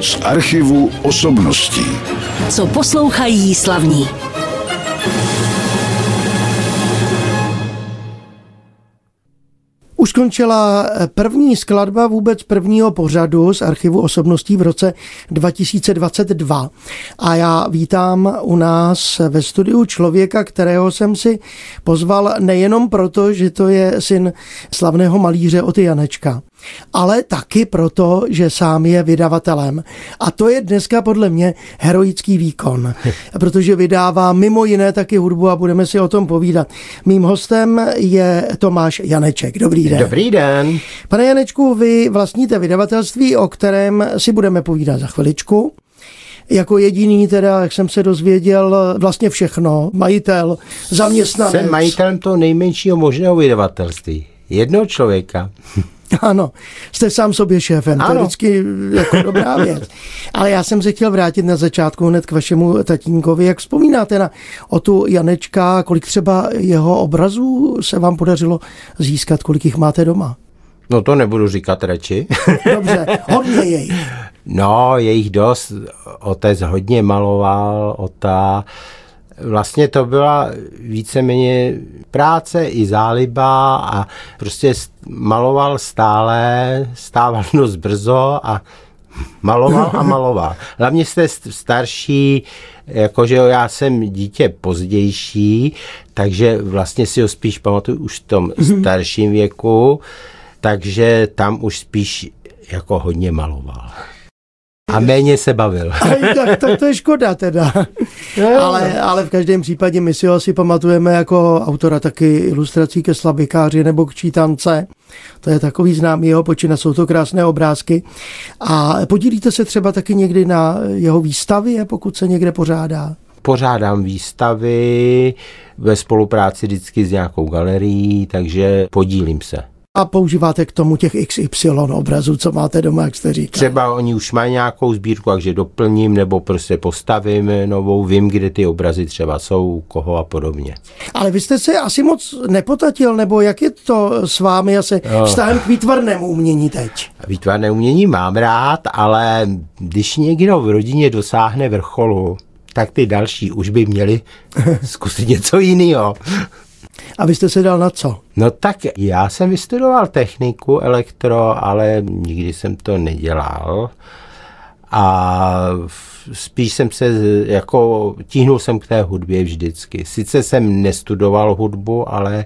Z archivu osobností. Co poslouchají slavní. Už skončila první skladba vůbec prvního pořadu z archivu osobností v roce 2022. A já vítám u nás ve studiu člověka, kterého jsem si pozval nejenom proto, že to je syn slavného malíře Oty Janečka, ale taky proto, že sám je vydavatelem. A to je dneska podle mě heroický výkon, protože vydává mimo jiné taky hudbu a budeme si o tom povídat. Mým hostem je Tomáš Janeček. Dobrý den. Dobrý den. Pane Janečku, vy vlastníte vydavatelství, o kterém si budeme povídat za chviličku jako jediný teda, jak jsem se dozvěděl, vlastně všechno, majitel, zaměstnanec. Jsem majitelem toho nejmenšího možného vydavatelství. Jednoho člověka. Ano, jste sám sobě šéfem, ano. to je vždycky jako dobrá věc. Ale já jsem se chtěl vrátit na začátku hned k vašemu tatínkovi. Jak vzpomínáte na o tu Janečka, kolik třeba jeho obrazů se vám podařilo získat, kolik jich máte doma? No to nebudu říkat radši. Dobře, hodně jej. No, je jich dost. Otec hodně maloval, ota Vlastně to byla víceméně práce i záliba a prostě maloval stále, stával dost brzo a maloval a maloval. Hlavně jste starší, jakože já jsem dítě pozdější, takže vlastně si ho spíš pamatuju už v tom mhm. starším věku, takže tam už spíš jako hodně maloval. A méně se bavil. Aj, tak, tak to je škoda teda. ale, ale v každém případě my si ho asi pamatujeme jako autora taky ilustrací ke slabikáři nebo k čítance. To je takový známý jeho počina, jsou to krásné obrázky. A podílíte se třeba taky někdy na jeho výstavě, pokud se někde pořádá? Pořádám výstavy ve spolupráci vždycky s nějakou galerií, takže podílím se a používáte k tomu těch XY obrazů, co máte doma, jak jste říkal. Třeba oni už mají nějakou sbírku, takže doplním nebo prostě postavím novou, vím, kde ty obrazy třeba jsou, koho a podobně. Ale vy jste se asi moc nepotatil, nebo jak je to s vámi asi no. vztahem k výtvarnému umění teď? Výtvarné umění mám rád, ale když někdo v rodině dosáhne vrcholu, tak ty další už by měli zkusit něco jiného. A vy jste se dal na co? No tak já jsem vystudoval techniku elektro, ale nikdy jsem to nedělal. A spíš jsem se jako tíhnul jsem k té hudbě vždycky. Sice jsem nestudoval hudbu, ale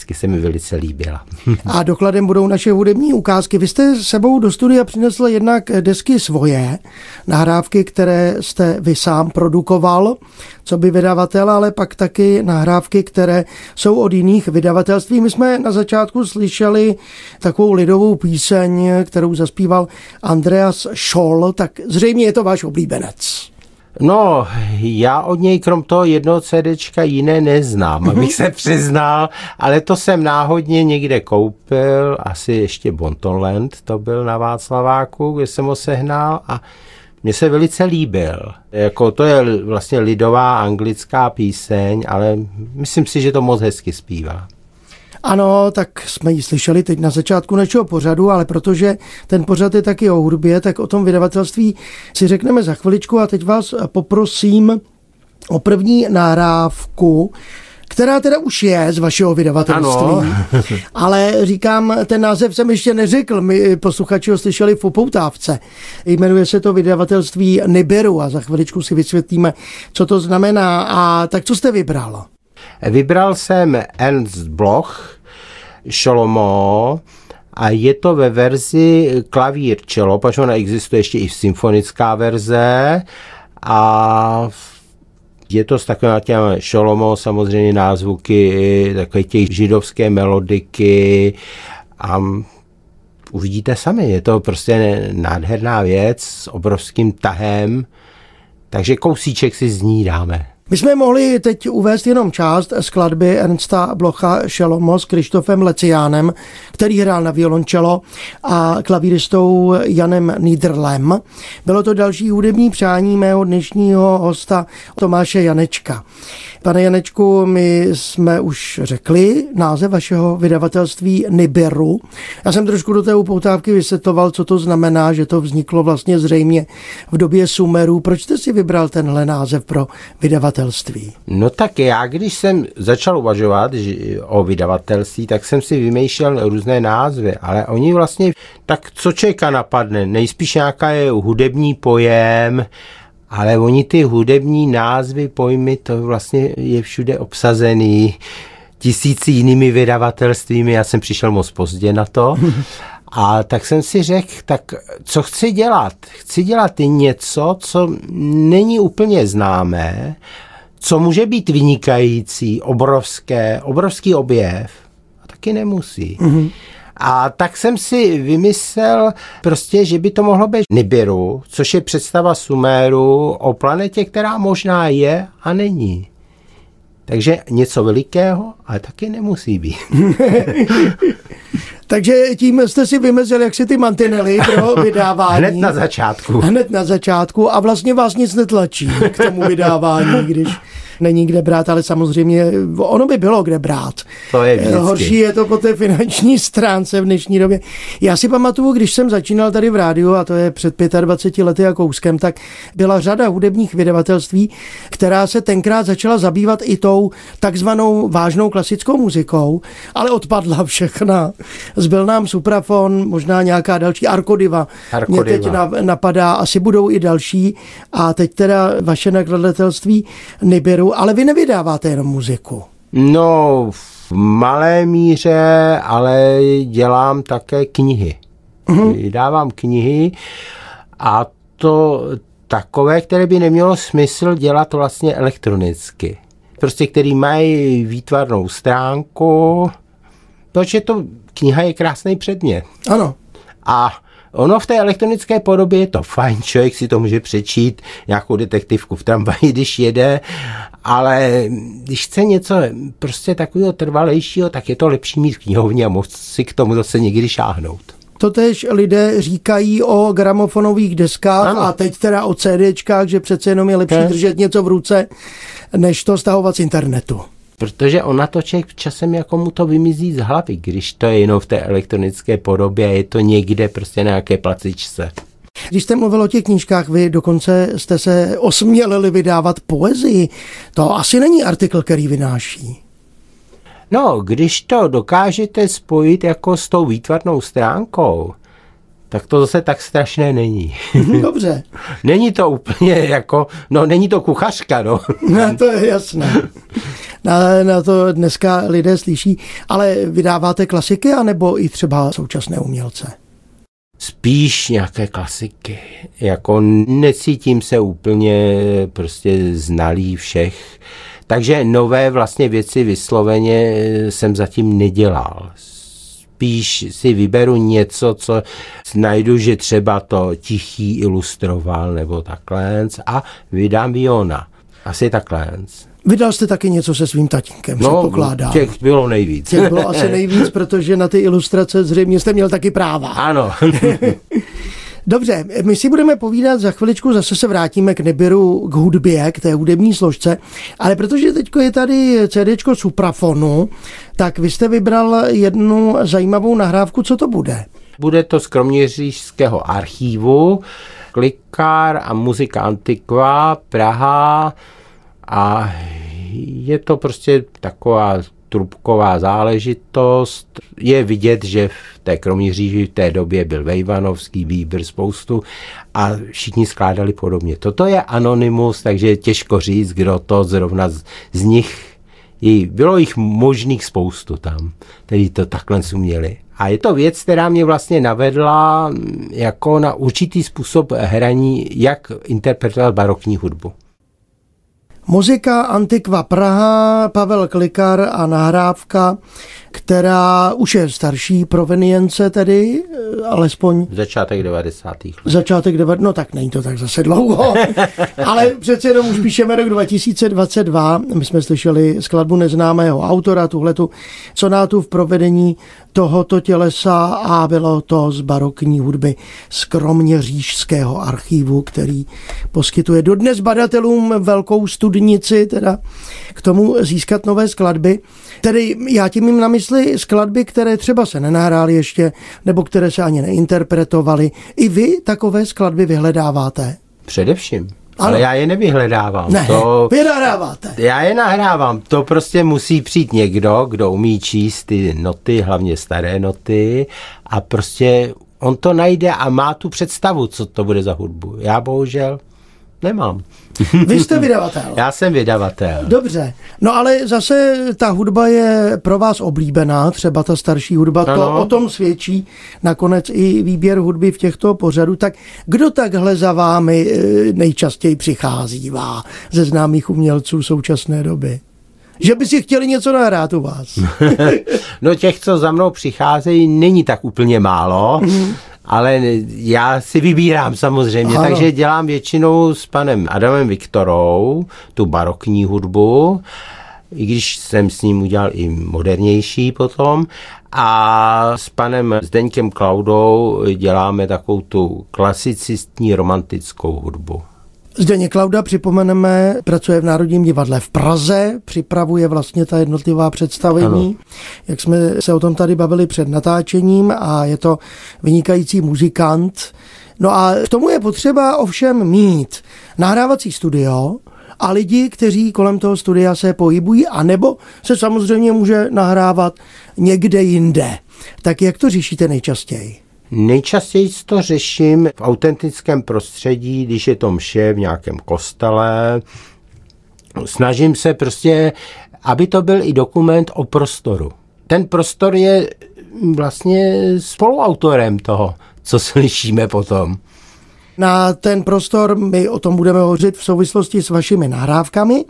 vždycky se mi velice líbila. A dokladem budou naše hudební ukázky. Vy jste sebou do studia přinesl jednak desky svoje, nahrávky, které jste vy sám produkoval, co by vydavatel, ale pak taky nahrávky, které jsou od jiných vydavatelství. My jsme na začátku slyšeli takovou lidovou píseň, kterou zaspíval Andreas Scholl, tak zřejmě je to váš oblíbenec. No, já od něj krom toho jednoho CDčka jiné neznám, abych mhm. se přiznal, ale to jsem náhodně někde koupil, asi ještě Bontonland, to byl na Václaváku, kde jsem ho sehnal a mně se velice líbil. Jako to je vlastně lidová anglická píseň, ale myslím si, že to moc hezky zpívá. Ano, tak jsme ji slyšeli teď na začátku našeho pořadu, ale protože ten pořad je taky o hudbě, tak o tom vydavatelství si řekneme za chviličku a teď vás poprosím o první nahrávku, která teda už je z vašeho vydavatelství. Ano. Ale říkám, ten název jsem ještě neřekl, my posluchači ho slyšeli v upoutávce. Jmenuje se to vydavatelství Niberu a za chviličku si vysvětlíme, co to znamená. A tak co jste vybral? Vybral jsem Ernst Bloch, Šolomo, a je to ve verzi klavír čelo, protože ona existuje ještě i symfonická verze. A je to s takovým těm šolomo samozřejmě názvuky, takové těch židovské melodiky. A uvidíte sami, je to prostě nádherná věc s obrovským tahem, takže kousíček si z ní dáme. My jsme mohli teď uvést jenom část skladby Ernsta Blocha Šelomo s Krištofem Leciánem, který hrál na violončelo a klavíristou Janem Niederlem. Bylo to další hudební přání mého dnešního hosta Tomáše Janečka. Pane Janečku, my jsme už řekli název vašeho vydavatelství Nibiru. Já jsem trošku do té upoutávky vysvětloval, co to znamená, že to vzniklo vlastně zřejmě v době Sumerů. Proč jste si vybral tenhle název pro vydavatelství? No tak já, když jsem začal uvažovat že, o vydavatelství, tak jsem si vymýšlel různé názvy, ale oni vlastně, tak co čeká napadne? Nejspíš nějaká je hudební pojem, ale oni ty hudební názvy, pojmy, to vlastně je všude obsazený tisíci jinými vydavatelstvími. Já jsem přišel moc pozdě na to. A tak jsem si řekl, tak co chci dělat? Chci dělat něco, co není úplně známé, co může být vynikající, obrovské, obrovský objev, a taky nemusí. Mm-hmm. A tak jsem si vymyslel prostě, že by to mohlo být Nibiru, což je představa Suméru o planetě, která možná je a není. Takže něco velikého, ale taky nemusí být. Takže tím jste si vymezil jak si ty mantinely pro vydávání. Hned na začátku. Hned na začátku a vlastně vás nic netlačí k tomu vydávání, když není kde brát, ale samozřejmě ono by bylo kde brát. To je vždycky. Horší je to po té finanční stránce v dnešní době. Já si pamatuju, když jsem začínal tady v rádiu, a to je před 25 lety a kouskem, tak byla řada hudebních vydavatelství, která se tenkrát začala zabývat i tou takzvanou vážnou klasickou muzikou, ale odpadla všechna. Zbyl nám Suprafon, možná nějaká další Arkodiva. Arkodiva. Mě teď napadá, asi budou i další. A teď teda vaše nakladatelství Nibiru, ale vy nevydáváte jenom muziku. No, v malé míře, ale dělám také knihy. Mhm. Vydávám knihy a to takové, které by nemělo smysl dělat vlastně elektronicky. Prostě, který mají výtvarnou stránku, protože to kniha je krásný předmět. Ano. A Ono v té elektronické podobě je to fajn, člověk si to může přečít, nějakou detektivku v tramvaji, když jede, ale když chce něco prostě takového trvalejšího, tak je to lepší mít knihovně a moct si k tomu zase někdy šáhnout. Totež lidé říkají o gramofonových deskách Ano. a teď teda o CDčkách, že přece jenom je lepší Ne. držet něco v ruce, než to stahovat z internetu. Protože ona to člověk časem jako mu to vymizí z hlavy, když to je jenom v té elektronické podobě a je to někde prostě na nějaké placičce. Když jste mluvil o těch knížkách, vy dokonce jste se osmělili vydávat poezii. To asi není artikl, který vynáší. No, když to dokážete spojit jako s tou výtvarnou stránkou, tak to zase tak strašné není. Dobře, není to úplně jako, no není to kuchařka, no. no, to je jasné. Na, na to dneska lidé slyší. Ale vydáváte klasiky, anebo i třeba současné umělce? Spíš nějaké klasiky. Jako necítím se úplně prostě znalý všech. Takže nové vlastně věci vysloveně jsem zatím nedělal. Spíš si vyberu něco, co najdu, že třeba to tichý ilustroval nebo takhle a vydám Viona. Asi takhle. Vydal jste taky něco se svým tatínkem, No, předpokládám. těch bylo nejvíc. Těch bylo asi nejvíc, protože na ty ilustrace zřejmě jste měl taky práva. Ano. Dobře, my si budeme povídat za chviličku, zase se vrátíme k Nibiru, k hudbě, k té hudební složce, ale protože teď je tady CDčko Suprafonu, tak vy jste vybral jednu zajímavou nahrávku, co to bude? Bude to z Kroměřížského archívu, Klikár a muzika Antiqua, Praha a je to prostě taková trubková záležitost. Je vidět, že v té Kroměříži v té době byl Vejvanovský, Bíbr, spoustu a všichni skládali podobně. Toto je anonymus, takže je těžko říct, kdo to zrovna z, z nich bylo jich možných spoustu tam, kteří to takhle uměli. A je to věc, která mě vlastně navedla mm, jako na určitý způsob hraní, jak interpretovat barokní hudbu. Muzika Antikva Praha, Pavel Klikar a nahrávka, která už je starší provenience tedy, eh, alespoň Začátek 90. let. začátek 9, no tak není to tak zase dlouho, ale přece jenom už píšeme rok 2022, my jsme slyšeli skladbu neznámého autora, tuhletu sonátu v provedení tohoto tělesa a bylo to z barokní hudby z Kroměřížského archivu, který poskytuje dodnes badatelům velkou studnici, teda k tomu získat nové skladby. Tedy já tím mím na mysli skladby, které třeba se nenahrály ještě, nebo které se ani neinterpretovaly. I vy takové skladby vyhledáváte? Především. Ano. Ale já je nevyhledávám. Ne, To, vy nahráváte. já je nahrávám. To prostě musí přijít někdo, kdo umí číst ty noty, hlavně staré noty a prostě on to najde a má tu představu, co to bude za hudbu. Já bohužel nemám. Vy jste vydavatel. Já jsem vydavatel. Dobře, no ale zase ta hudba je pro vás oblíbená, třeba ta starší hudba, to Ano. o tom svědčí nakonec i výběr hudby v těchto pořadů. Tak kdo takhle za vámi eh, nejčastěji přichází vá ze známých umělců současné doby? Že by si chtěli něco nahrát u vás. No těch, co za mnou přicházejí, není tak úplně málo, ale já si vybírám samozřejmě, Ano. takže dělám většinou s panem Adamem Viktorou tu barokní hudbu, i když jsem s ním udělal i modernější potom. A s panem Zdeňkem Klaudou děláme takovou tu klasicistní romantickou hudbu. Zdeně Klauda, připomeneme, pracuje v Národním divadle v Praze, připravuje vlastně ta jednotlivá představení, Ano. jak jsme se o tom tady bavili před natáčením a je to vynikající muzikant. No a k tomu je potřeba ovšem mít nahrávací studio a lidi, kteří kolem toho studia se pohybují, anebo se samozřejmě může nahrávat někde jinde. Tak jak to řešíte nejčastěji? Nejčastěji to řeším v autentickém prostředí, když je to mše v nějakém kostele. Snažím se prostě, aby to byl i dokument o prostoru. Ten prostor je vlastně spoluautorem toho, co slyšíme potom. Na ten prostor. My o tom budeme hovořit v souvislosti s vašimi nahrávkami,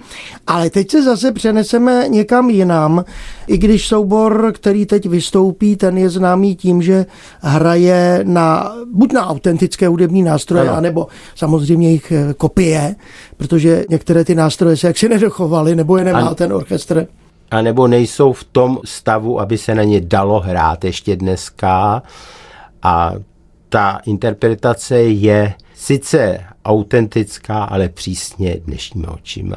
ale teď se zase přeneseme někam jinam, i když soubor, který teď vystoupí, ten je známý tím, že hraje na, buď na autentické hudební nástroje, Ano. anebo samozřejmě jejich eh, kopie, protože některé ty nástroje se jaksi nedochovaly, nebo je nemá Ano. ten orchestr. A nebo nejsou v tom stavu, aby se na ně dalo hrát ještě dneska. A ta interpretace je sice autentická, ale přísně dnešníma očima.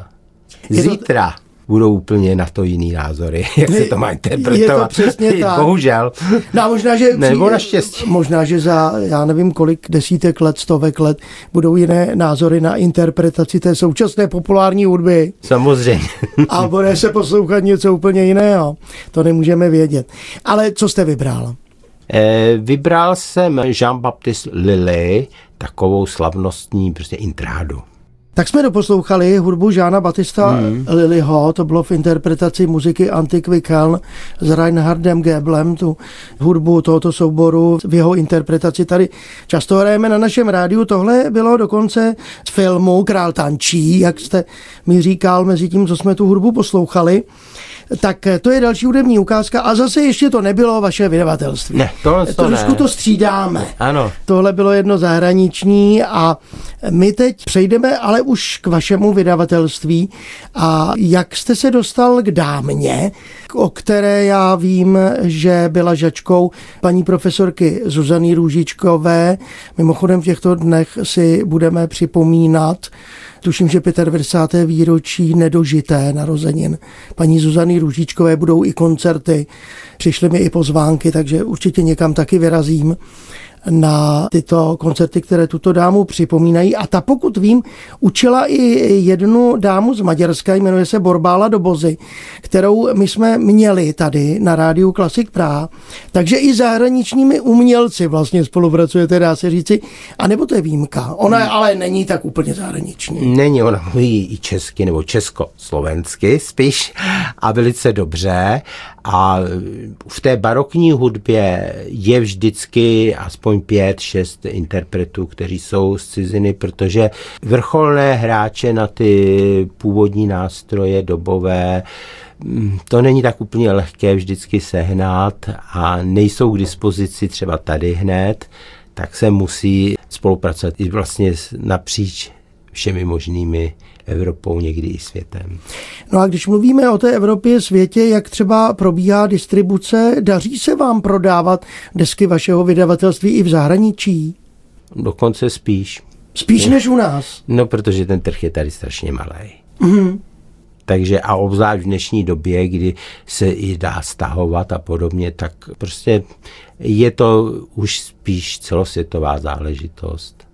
Je Zítra budou úplně na to jiný názory, jak se to má Je interpretovat. to přesně tak. Bohužel. No a možná, že Nebo naštěstí. Možná, že za já nevím kolik desítek let, stovek let budou jiné názory na interpretaci té současné populární hudby Samozřejmě. a bude se poslouchat něco úplně jiného. To nemůžeme vědět. Ale co jste vybral? Eh, Vybral jsem Jean-Baptiste Lilly, takovou slavnostní prostě intrádu. Tak jsme doposlouchali hudbu Žána Batista hmm. Liliho, to bylo v interpretaci muziky Antiquy Keln s Reinhardem Geblem, tu hudbu tohoto souboru v jeho interpretaci tady často hrajeme na našem rádiu. Tohle bylo dokonce z filmu Král tančí, jak jste mi říkal mezi tím, co jsme tu hudbu poslouchali. Tak to je další hudební ukázka a zase ještě to nebylo vaše vydavatelství. Ne, tohle to Trošku ne. to střídáme. Ano. Tohle bylo jedno zahraniční a my teď přejdeme ale už k vašemu vydavatelství. A jak jste se dostal k dámě, o které já vím, že byla žačkou paní profesorky Zuzany Růžičkové. Mimochodem v těchto dnech si budeme připomínat tuším, že 25. výročí nedožité narozenin. Paní Zuzany Růžičkové budou i koncerty, přišly mi i pozvánky, takže určitě někam taky vyrazím na tyto koncerty, které tuto dámu připomínají. A ta, pokud vím, učila i jednu dámu z Maďarska, jmenuje se Borbála Dobozy, kterou my jsme měli tady na rádiu Klasik Praha. Takže i zahraničními umělci vlastně spolupracujete, dá se říci. A nebo to je výjimka. Ona ale není tak úplně zahraniční. Není, ona mluví i česky nebo československy spíš a velice dobře. A v té barokní hudbě je vždycky aspoň pět, šest interpretů, kteří jsou z ciziny, protože vrcholné hráče na ty původní nástroje dobové mm, to není tak úplně lehké vždycky sehnat a nejsou k dispozici třeba tady hned, tak se musí spolupracovat i vlastně napříč všemi možnými Evropou, někdy i světem. No a když mluvíme o té Evropě, světě, jak třeba probíhá distribuce, daří se vám prodávat desky vašeho vydavatelství i v zahraničí? Dokonce spíš. Spíš než u nás? No, protože ten trh je tady strašně malý. Mm-hmm. Takže a obzvlášť v dnešní době, kdy se i dá stahovat a podobně, tak prostě je to už spíš celosvětová záležitost.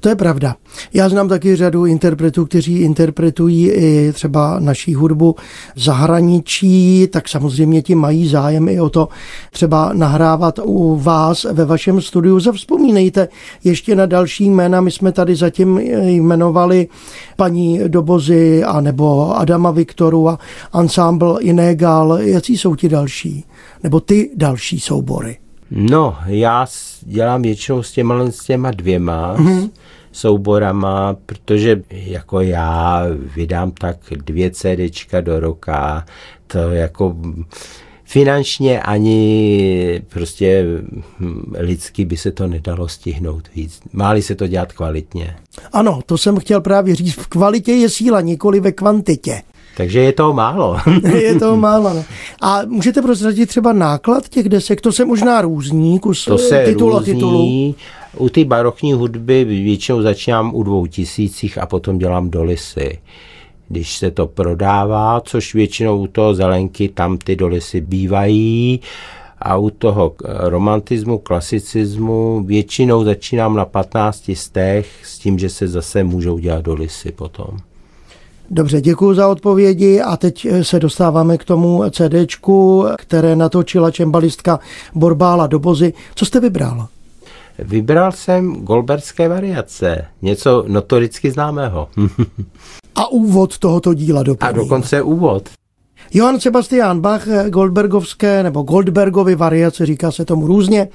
To je pravda. Já znám taky řadu interpretů, kteří interpretují i třeba naší hudbu zahraničí, tak samozřejmě ti mají zájem i o to třeba nahrávat u vás ve vašem studiu. Zavzpomínejte ještě na další jména. My jsme tady zatím jmenovali paní Dobozy a nebo Adama Viktoru a ensemble Inegal. Jaký jsou ti další? Nebo ty další soubory? No, já dělám většinou s těma, s těma dvěma mm-hmm. Souborama, protože jako já vydám tak dvě CDčka do roka, to jako finančně ani prostě lidsky by se to nedalo stihnout víc. Máli se to dělat kvalitně. Ano, to jsem chtěl právě říct. V kvalitě je síla, nikoli ve kvantitě. Takže je to málo. je to málo. Ne? A můžete prozradit třeba náklad těch desek? To se možná různí, kus to se titulu různí. titulu. U ty barokní hudby většinou začínám u dvou tisících a potom dělám dolisy. Když se to prodává, což většinou u toho zelenky tam ty dolisy bývají, a u toho romantismu, klasicismu většinou začínám na 15 stech s tím, že se zase můžou dělat dolisy potom. Dobře, děkuji za odpovědi a teď se dostáváme k tomu CDčku, které natočila čembalistka Borbála Dobozy. Co jste vybral? Vybral jsem Golberské variace, něco notoricky známého. a úvod tohoto díla doplním. A dokonce úvod. Johann Sebastian Bach, Goldbergovské nebo Goldbergovy variace, říká se tomu různě.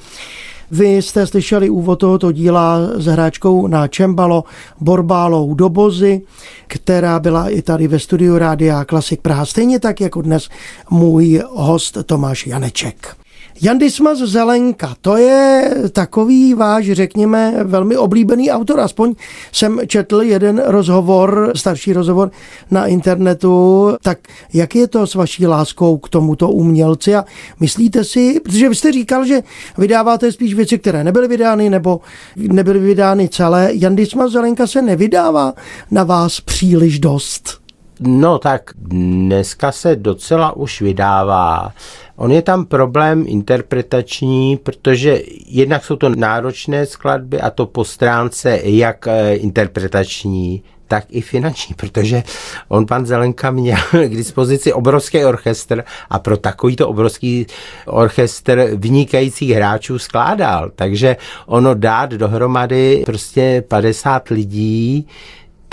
Vy jste slyšeli úvod tohoto díla s hráčkou na čembalo Borbálou Dobozy, která byla i tady ve studiu Rádia Klasik Praha, stejně tak jako dnes můj host Tomáš Janeček. Jandismas Zelenka, to je takový váš, řekněme, velmi oblíbený autor. Aspoň jsem četl jeden rozhovor, starší rozhovor na internetu. Tak jak je to s vaší láskou k tomuto umělci a myslíte si, protože vy jste říkal, že vydáváte spíš věci, které nebyly vydány nebo nebyly vydány celé. Jandismas Zelenka se nevydává na vás příliš dost. No tak dneska se docela už vydává. On je tam problém interpretační, protože jednak jsou to náročné skladby a to po stránce jak eh, interpretační, tak i finanční, protože on, pan Zelenka, měl k dispozici obrovský orchestr a pro takovýto obrovský orchestr vynikajících hráčů skládal. Takže ono dát dohromady prostě 50 lidí,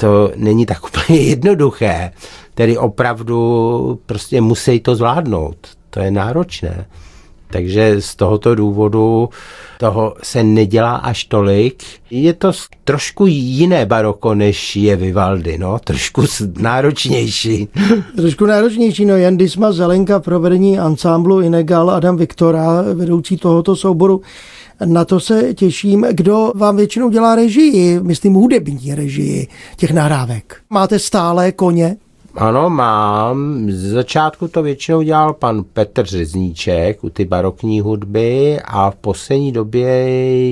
to není tak úplně jednoduché. Tedy opravdu prostě musí to zvládnout. To je náročné. Takže z tohoto důvodu toho se nedělá až tolik. Je to trošku jiné baroko, než je Vivaldi, no, trošku náročnější. Trošku náročnější, no, Jan Disma Zelenka, provedení ansámblu Inegal, Adam Viktora, vedoucí tohoto souboru. Na to se těším. Kdo vám většinou dělá režii, myslím hudební režii těch nahrávek? Máte stále koně? Ano, mám. Z začátku to většinou dělal pan Petr Řezníček u ty barokní hudby a v poslední době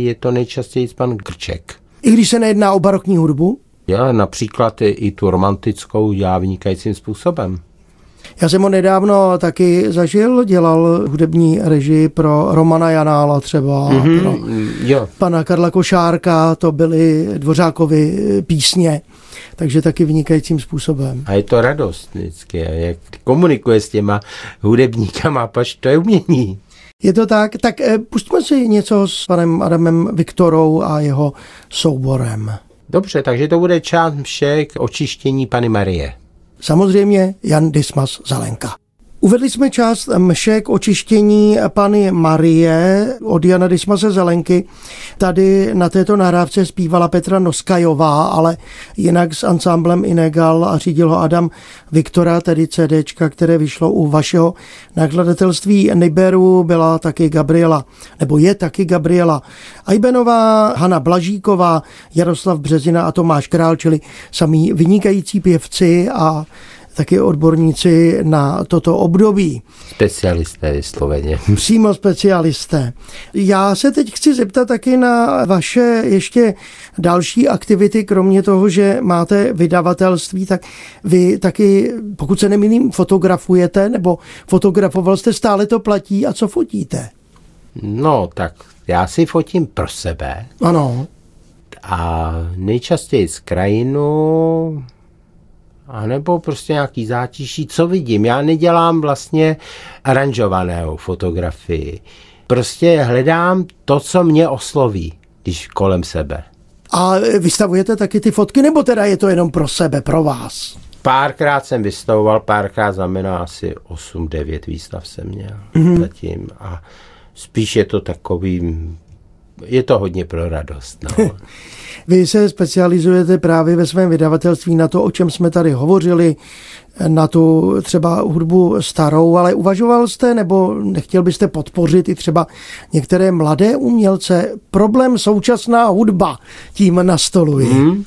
je to nejčastěji pan Grček. I když se nejedná o barokní hudbu? Já například i, i tu romantickou dělá vynikajícím způsobem. Já jsem ho nedávno taky zažil, dělal hudební režii pro Romana Janála třeba, mm-hmm, pro jo. pana Karla Košárka, to byly Dvořákovy písně takže taky vynikajícím způsobem. A je to radost vždycky, jak komunikuje s těma hudebníkama, pač to je umění. Je to tak? Tak eh, pustíme si něco s panem Adamem Viktorou a jeho souborem. Dobře, takže to bude část k očištění Pany Marie. Samozřejmě Jan Dismas Zalenka. Uvedli jsme část mše k očištění Pany Marie od Jana Dismase Zelenky. Tady na této nahrávce zpívala Petra Noskajová, ale jinak s ansámblem Inegal a řídil ho Adam Viktora, tedy CDčka, které vyšlo u vašeho nakladatelství Niberu, byla taky Gabriela, nebo je taky Gabriela Ajbenová, Hanna Blažíková, Jaroslav Březina a Tomáš Král, čili samý vynikající pěvci a taky odborníci na toto období. Specialisté vysloveně. Přímo specialisté. Já se teď chci zeptat taky na vaše ještě další aktivity, kromě toho, že máte vydavatelství, tak vy taky, pokud se nemýlím, fotografujete, nebo fotografoval jste, stále to platí a co fotíte? No, tak já si fotím pro sebe. Ano. A nejčastěji z krajinu, a nebo prostě nějaký zátiší, co vidím. Já nedělám vlastně aranžovanou fotografii. Prostě hledám to, co mě osloví, když kolem sebe. A vystavujete taky ty fotky, nebo teda je to jenom pro sebe, pro vás? Párkrát jsem vystavoval, párkrát znamená asi 8-9 výstav jsem měl mm-hmm. zatím. A spíš je to takový, je to hodně pro radost. No. Vy se specializujete právě ve svém vydavatelství na to, o čem jsme tady hovořili, na tu třeba hudbu starou, ale uvažoval jste nebo nechtěl byste podpořit i třeba některé mladé umělce? Problém současná hudba tím nastoluji. Hmm.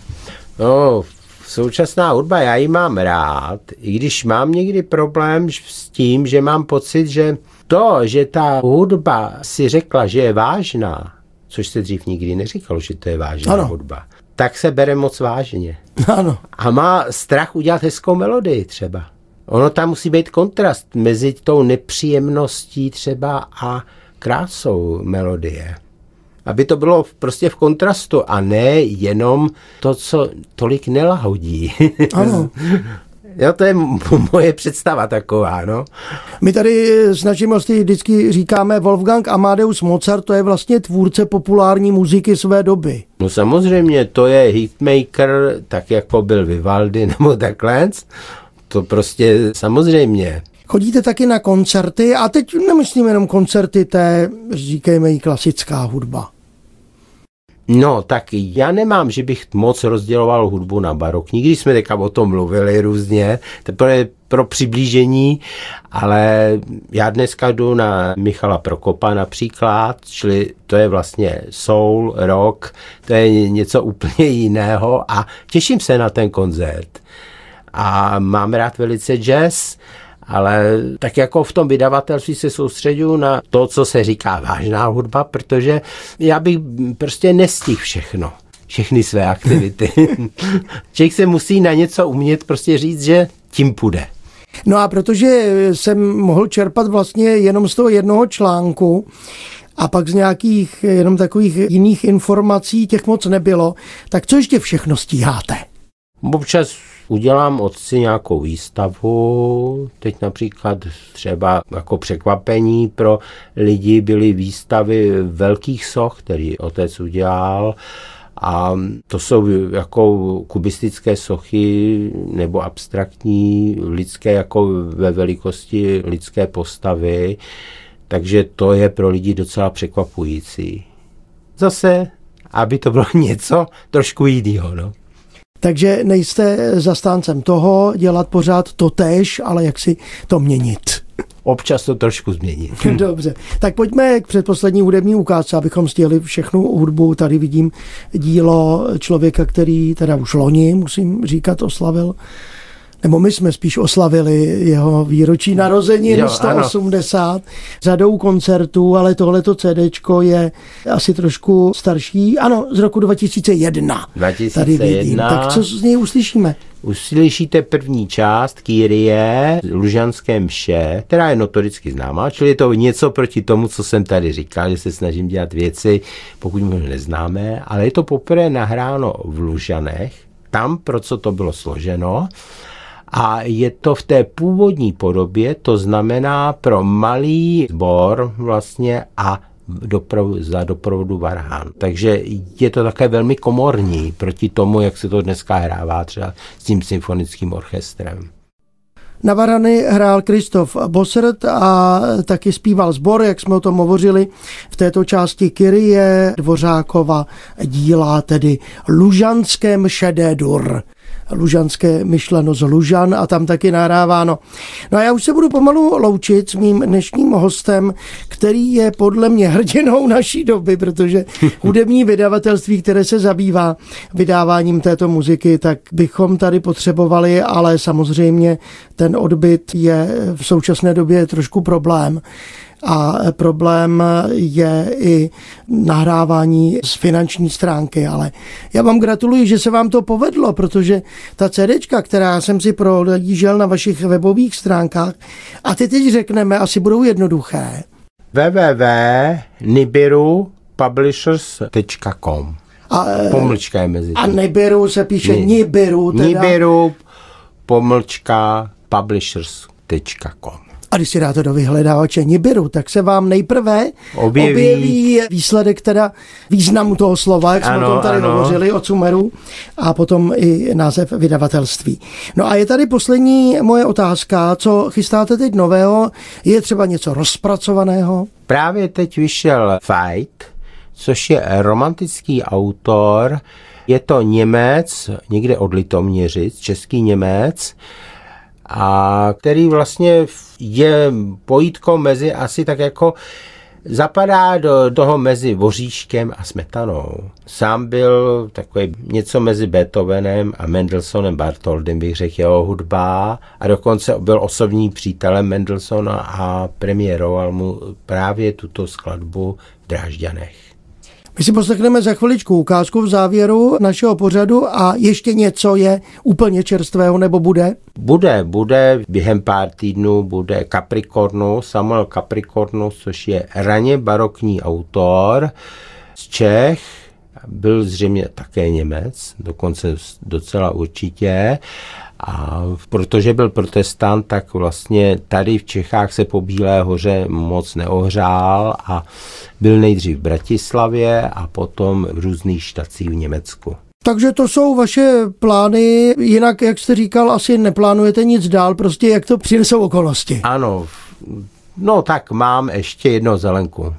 No, současná hudba, já ji mám rád, i když mám někdy problém s tím, že mám pocit, že to, že ta hudba si řekla, že je vážná, což se dřív nikdy neříkalo, že to je vážná ano. hudba, tak se bere moc vážně. Ano. A má strach udělat hezkou melodii třeba. Ono tam musí být kontrast mezi tou nepříjemností třeba a krásou melodie. Aby to bylo prostě v kontrastu a ne jenom to, co tolik nelahodí. Ano. Jo, to je moje představa taková, no. My tady snažíme vždycky říkáme Wolfgang Amadeus Mozart, to je vlastně tvůrce populární muziky své doby. No samozřejmě, to je hitmaker, tak jako byl Vivaldi nebo takhle. To prostě samozřejmě. Chodíte taky na koncerty a teď nemyslím jenom koncerty té, říkejme jí, klasická hudba. No, tak já nemám, že bych moc rozděloval hudbu na barokní, když jsme teďka o tom mluvili různě, teprve pro přiblížení, ale já dneska jdu na Michala Prokopa například, čili to je vlastně soul, rock, to je něco úplně jiného a těším se na ten koncert. A mám rád velice jazz, ale tak jako v tom vydavatelství se soustředuju na to, co se říká vážná hudba, protože já bych prostě nestihl všechno všechny své aktivity. Člověk se musí na něco umět prostě říct, že tím půjde. No a protože jsem mohl čerpat vlastně jenom z toho jednoho článku, a pak z nějakých jenom takových jiných informací těch moc nebylo, tak co ještě všechno stíháte? Občas udělám otci nějakou výstavu, teď například třeba jako překvapení pro lidi byly výstavy velkých soch, který otec udělal, a to jsou jako kubistické sochy nebo abstraktní lidské jako ve velikosti lidské postavy, takže to je pro lidi docela překvapující. Zase, aby to bylo něco trošku jiného. No. Takže nejste zastáncem toho dělat pořád to tež, ale jak si to měnit. Občas to trošku změnit. Dobře, tak pojďme k předposlední hudební ukázce, abychom stihli všechnu hudbu. Tady vidím dílo člověka, který teda už loni, musím říkat, oslavil nebo my jsme spíš oslavili jeho výročí narozenin jo, 180 ano. řadou koncertů, ale tohleto CDčko je asi trošku starší. Ano, z roku 2001. 2001. Tady vidím. Tak co z něj uslyšíme? Uslyšíte první část Kyrie, Lužanské mše, která je notoricky známá, čili je to něco proti tomu, co jsem tady říkal, že se snažím dělat věci, pokud možná neznáme, ale je to poprvé nahráno v Lužanech, tam, pro co to bylo složeno a je to v té původní podobě, to znamená pro malý sbor vlastně a dopravu, za doprovodu varhán. Takže je to také velmi komorní proti tomu, jak se to dneska hrává třeba s tím symfonickým orchestrem. Na varany hrál Kristof Bossert a taky zpíval sbor, jak jsme o tom hovořili v této části Kyrie Dvořákova díla, tedy Lužanské mšedé dur lužanské myšleno z Lužan a tam taky nahráváno. No a já už se budu pomalu loučit s mým dnešním hostem, který je podle mě hrdinou naší doby, protože hudební vydavatelství, které se zabývá vydáváním této muziky, tak bychom tady potřebovali, ale samozřejmě ten odbyt je v současné době trošku problém a problém je i nahrávání z finanční stránky, ale já vám gratuluji, že se vám to povedlo, protože ta CDčka, která jsem si prohlížel na vašich webových stránkách, a ty teď řekneme, asi budou jednoduché. www.nibirupublishers.com a, Pomlčka je mezi A Nibiru se píše Ni, Nibiru. Teda. Nibiru pomlčka publishers.com. A když si dáte do vyhledávače Nibiru, tak se vám nejprve objeví, objeví výsledek teda významu toho slova, jak jsme ano, o tom tady ano. hovořili, o Cumeru, a potom i název vydavatelství. No a je tady poslední moje otázka, co chystáte teď nového? Je třeba něco rozpracovaného? Právě teď vyšel Fight, což je romantický autor, je to Němec, někde od Litoměřic, český Němec, a který vlastně je pojítko mezi asi tak jako zapadá do toho mezi voříškem a smetanou. Sám byl takový něco mezi Beethovenem a Mendelssohnem Bartoldem, bych řekl, jeho hudba a dokonce byl osobní přítelem Mendelssohna a premiéroval mu právě tuto skladbu v Drážďanech. My si poslechneme za chviličku ukázku v závěru našeho pořadu a ještě něco je úplně čerstvého nebo bude? Bude, bude během pár týdnů bude Capricornu, Samuel Capricornu, což je raně barokní autor z Čech, byl zřejmě také Němec, dokonce docela určitě. A protože byl protestant, tak vlastně tady v Čechách se po Bílé hoře moc neohřál a byl nejdřív v Bratislavě a potom v různých štacích v Německu. Takže to jsou vaše plány, jinak, jak jste říkal, asi neplánujete nic dál, prostě jak to přinesou okolnosti. Ano, no tak mám ještě jedno zelenku.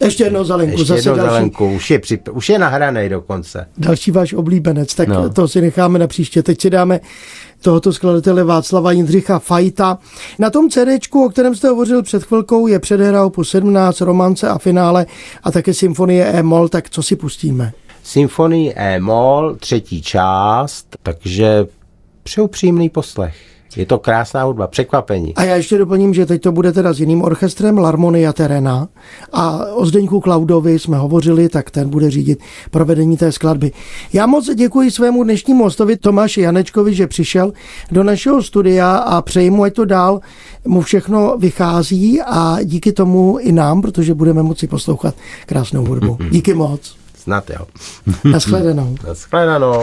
Ještě jednou zelenku. Ještě zase jednou další. zelenku, už je, při, už je nahraný dokonce. Další váš oblíbenec, tak no. to si necháme na příště. Teď si dáme tohoto skladatele Václava Jindřicha Fajta. Na tom CD, o kterém jste hovořil před chvilkou, je předhra po 17, romance a finále a také symfonie E-moll, tak co si pustíme? Symfonii E-moll, třetí část, takže přeju příjemný poslech. Je to krásná hudba, překvapení. A já ještě doplním, že teď to bude teda s jiným orchestrem Larmonia Terena a o Zdeňku Klaudovi jsme hovořili, tak ten bude řídit provedení té skladby. Já moc děkuji svému dnešnímu hostovi Tomáši Janečkovi, že přišel do našeho studia a přeji mu, ať to dál mu všechno vychází a díky tomu i nám, protože budeme moci poslouchat krásnou hudbu. Díky moc. Snad jo. Naschledanou. Naschledanou.